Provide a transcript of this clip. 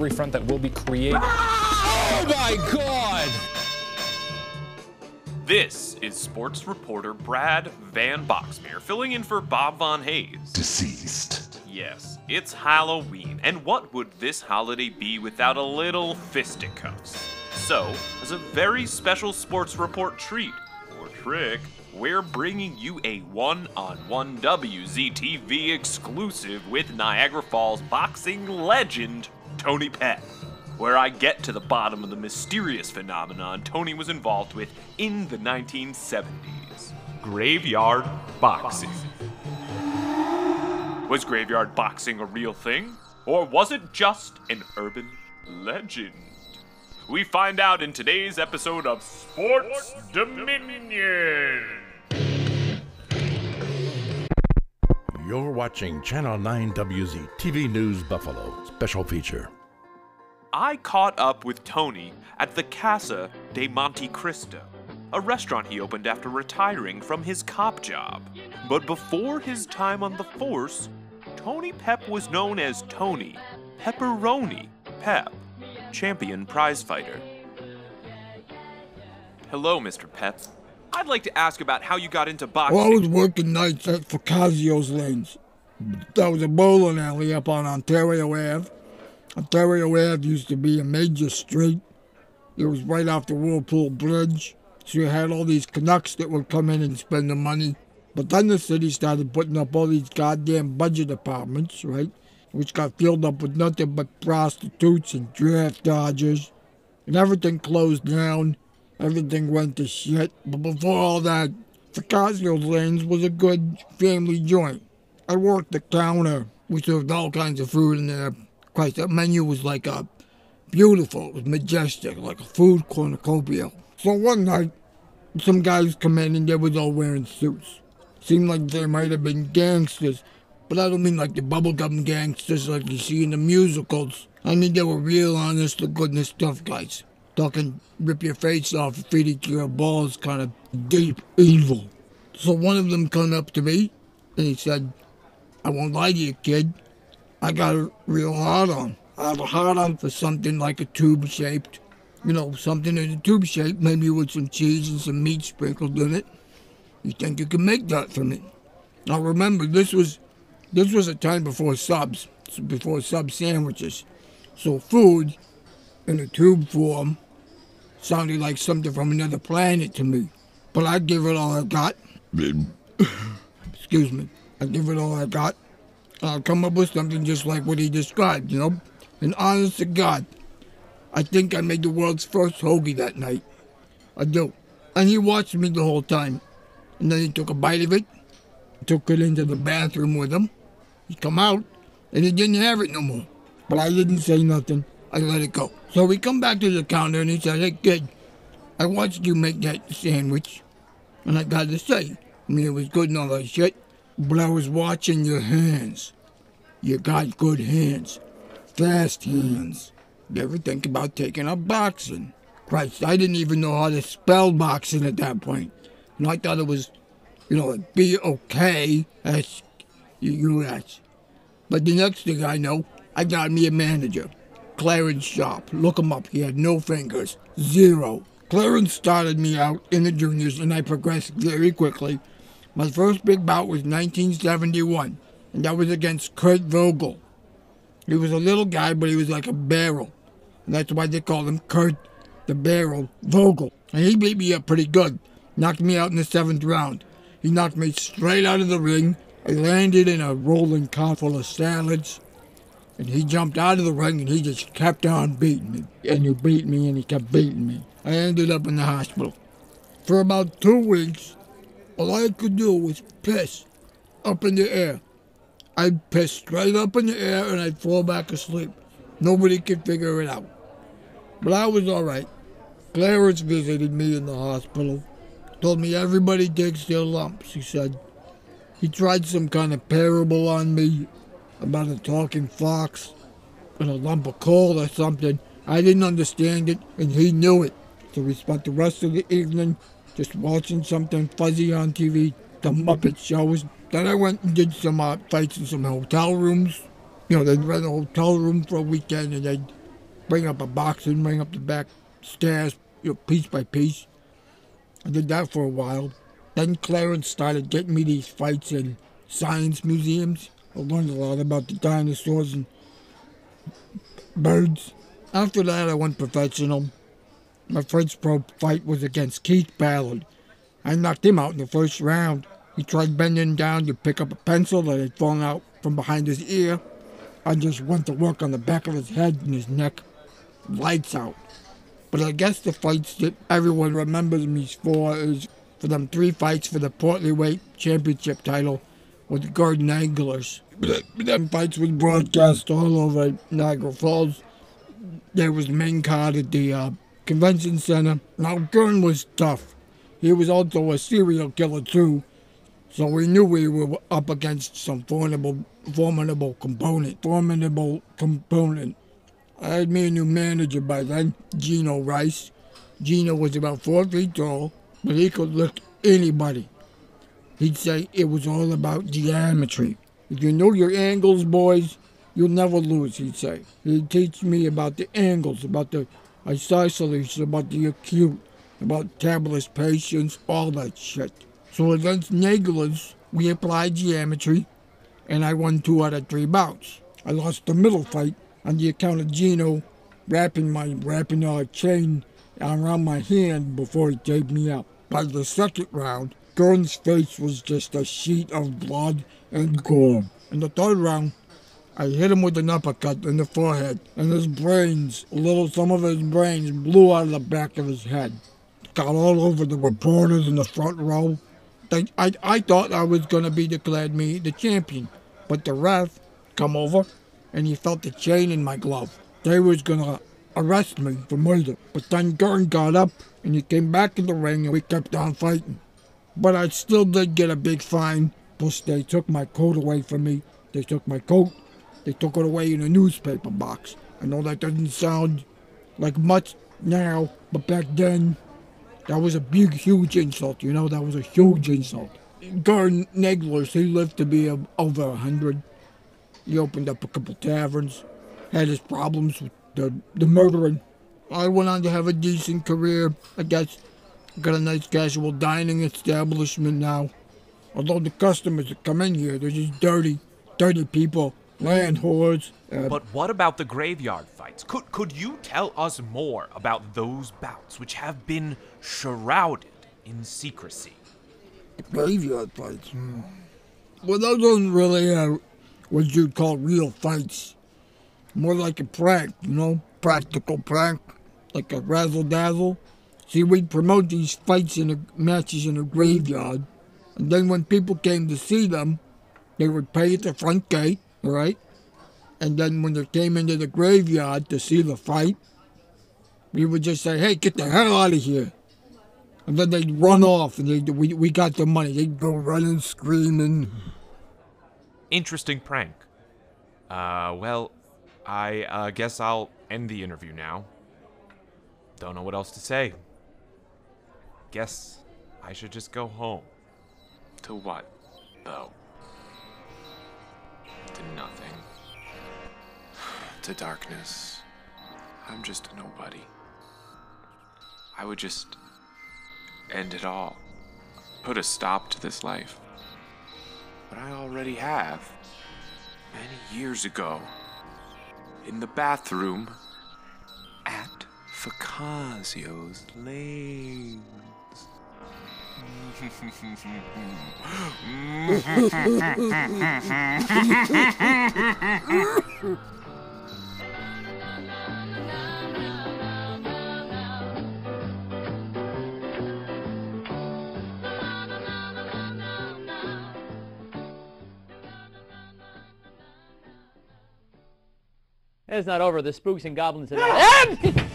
recovery front that will be created. Oh my God! This is sports reporter Brad Van Boxmeer filling in for Bob Von Hayes. Deceased. Yes, it's Halloween, and what would this holiday be without a little fisticuffs? So, as a very special sports report treat, or trick, we're bringing you a one on one WZTV exclusive with Niagara Falls boxing legend, Tony Pep, where I get to the bottom of the mysterious phenomenon Tony was involved with in the 1970s graveyard boxing. Was graveyard boxing a real thing? Or was it just an urban legend? We find out in today's episode of Sports Dominion. You're watching Channel 9 WZ TV News Buffalo special feature. I caught up with Tony at the Casa de Monte Cristo, a restaurant he opened after retiring from his cop job. But before his time on the force, Tony Pep was known as Tony Pepperoni Pep, champion prizefighter. Hello, Mr. Pep. I'd like to ask about how you got into boxing. Well, I was working nights at Facasio's Lanes. That was a bowling alley up on Ontario Ave. Ontario Ave used to be a major street. It was right off the Whirlpool Bridge. So you had all these Canucks that would come in and spend the money. But then the city started putting up all these goddamn budget apartments, right? Which got filled up with nothing but prostitutes and draft dodgers. And everything closed down. Everything went to shit. But before all that, Facasio's Lanes was a good family joint. I worked the counter. We served all kinds of food in there. Christ, that menu was like a beautiful. It was majestic, like a food cornucopia. So one night, some guys come in and they was all wearing suits. Seemed like they might have been gangsters, but I don't mean like the bubblegum gangsters like you see in the musicals. I mean they were real honest to goodness tough guys. Talking rip your face off, feed it to your balls kind of deep evil. So one of them come up to me and he said, I won't lie to you, kid. I got a real hard on. I have a hard on for something like a tube shaped. You know, something in a tube shape, maybe with some cheese and some meat sprinkled in it. You think you can make that for me? Now remember, this was this was a time before subs, before sub sandwiches. So food in a tube form sounded like something from another planet to me. But I give it all I got. Excuse me. I give it all I got. I'll come up with something just like what he described, you know? And honest to God, I think I made the world's first hoagie that night. I do. And he watched me the whole time. And then he took a bite of it, took it into the bathroom with him. He come out, and he didn't have it no more. But I didn't say nothing. I let it go. So we come back to the counter, and he said, hey, kid, I watched you make that sandwich. And I got to say, I mean, it was good and all that shit, but I was watching your hands. You got good hands. Fast hands. You ever think about taking up boxing? Christ, I didn't even know how to spell boxing at that point. And I thought it was, you know, B O K S U S. But the next thing I know, I got me a manager. Clarence Sharp. Look him up. He had no fingers. Zero. Clarence started me out in the juniors and I progressed very quickly. My first big bout was 1971, and that was against Kurt Vogel. He was a little guy, but he was like a barrel. And that's why they called him Kurt the Barrel Vogel. And he beat me up pretty good. Knocked me out in the seventh round. He knocked me straight out of the ring. I landed in a rolling cart full of salads. And he jumped out of the ring and he just kept on beating me. And he beat me and he kept beating me. I ended up in the hospital. For about two weeks, all I could do was piss up in the air. I'd piss straight up in the air and I'd fall back asleep. Nobody could figure it out. But I was all right. Clarence visited me in the hospital. Told me everybody takes their lumps, he said. He tried some kind of parable on me about a talking fox and a lump of coal or something. I didn't understand it, and he knew it. So we spent the rest of the evening just watching something fuzzy on TV, the Muppet shows. Then I went and did some uh, fights in some hotel rooms. You know, they'd rent a hotel room for a weekend and they'd bring up a boxing, bring up the back stairs, you know, piece by piece. I did that for a while. Then Clarence started getting me these fights in science museums. I learned a lot about the dinosaurs and birds. After that, I went professional. My first pro fight was against Keith Ballard. I knocked him out in the first round. He tried bending down to pick up a pencil that had fallen out from behind his ear. I just went to work on the back of his head and his neck. Lights out. But I guess the fights that everyone remembers me for is for them three fights for the Portly Weight Championship title with Garden Anglers. Them fights was broadcast all over Niagara Falls. There was main card at the uh, convention center. Now Gurn was tough. He was also a serial killer too, so we knew we were up against some formidable, formidable component. Formidable component. I had me a new manager by then, Gino Rice. Gino was about four feet tall, but he could lick anybody. He'd say it was all about geometry. If you know your angles, boys, you'll never lose, he'd say. He'd teach me about the angles, about the isosceles, about the acute, about tabulus patience, all that shit. So against Nagler's, we applied geometry, and I won two out of three bouts. I lost the middle fight on the account of Gino wrapping my wrapping a chain around my hand before he taped me up. By the second round, Gurn's face was just a sheet of blood and gore. In the third round, I hit him with an uppercut in the forehead, and his brains, a little some of his brains, blew out of the back of his head. Got all over the reporters in the front row. They, I, I thought I was going to be declared me the champion, but the ref come over, and he felt the chain in my glove. They was going to arrest me for murder. But then Gurn got up, and he came back in the ring, and we kept on fighting. But I still did get a big fine. Plus, they took my coat away from me. They took my coat. They took it away in a newspaper box. I know that doesn't sound like much now, but back then, that was a big, huge insult. You know, that was a huge insult. Gurn Neglers, he lived to be over a hundred. He opened up a couple taverns, had his problems with the, the murdering. I went on to have a decent career. I guess got a nice casual dining establishment now. Although the customers that come in here, they're just dirty, dirty people, land whores. Uh, But what about the graveyard fights? Could could you tell us more about those bouts which have been shrouded in secrecy? graveyard fights. Hmm. Well, those aren't really uh, what you'd call real fights. More like a prank, you know, practical prank, like a razzle dazzle. See, we'd promote these fights in the matches in a graveyard, and then when people came to see them, they would pay at the front gate, right? And then when they came into the graveyard to see the fight, we would just say, "Hey, get the hell out of here!" And then they'd run off, and they we we got the money. They'd go running, screaming. Interesting prank. Uh, well, I uh, guess I'll end the interview now. Don't know what else to say. Guess I should just go home. To what, though? To nothing. To darkness. I'm just a nobody. I would just end it all. Put a stop to this life. But I already have. Many years ago. In the bathroom. At Facasio's Lanes. It's not over. The spooks and goblins have.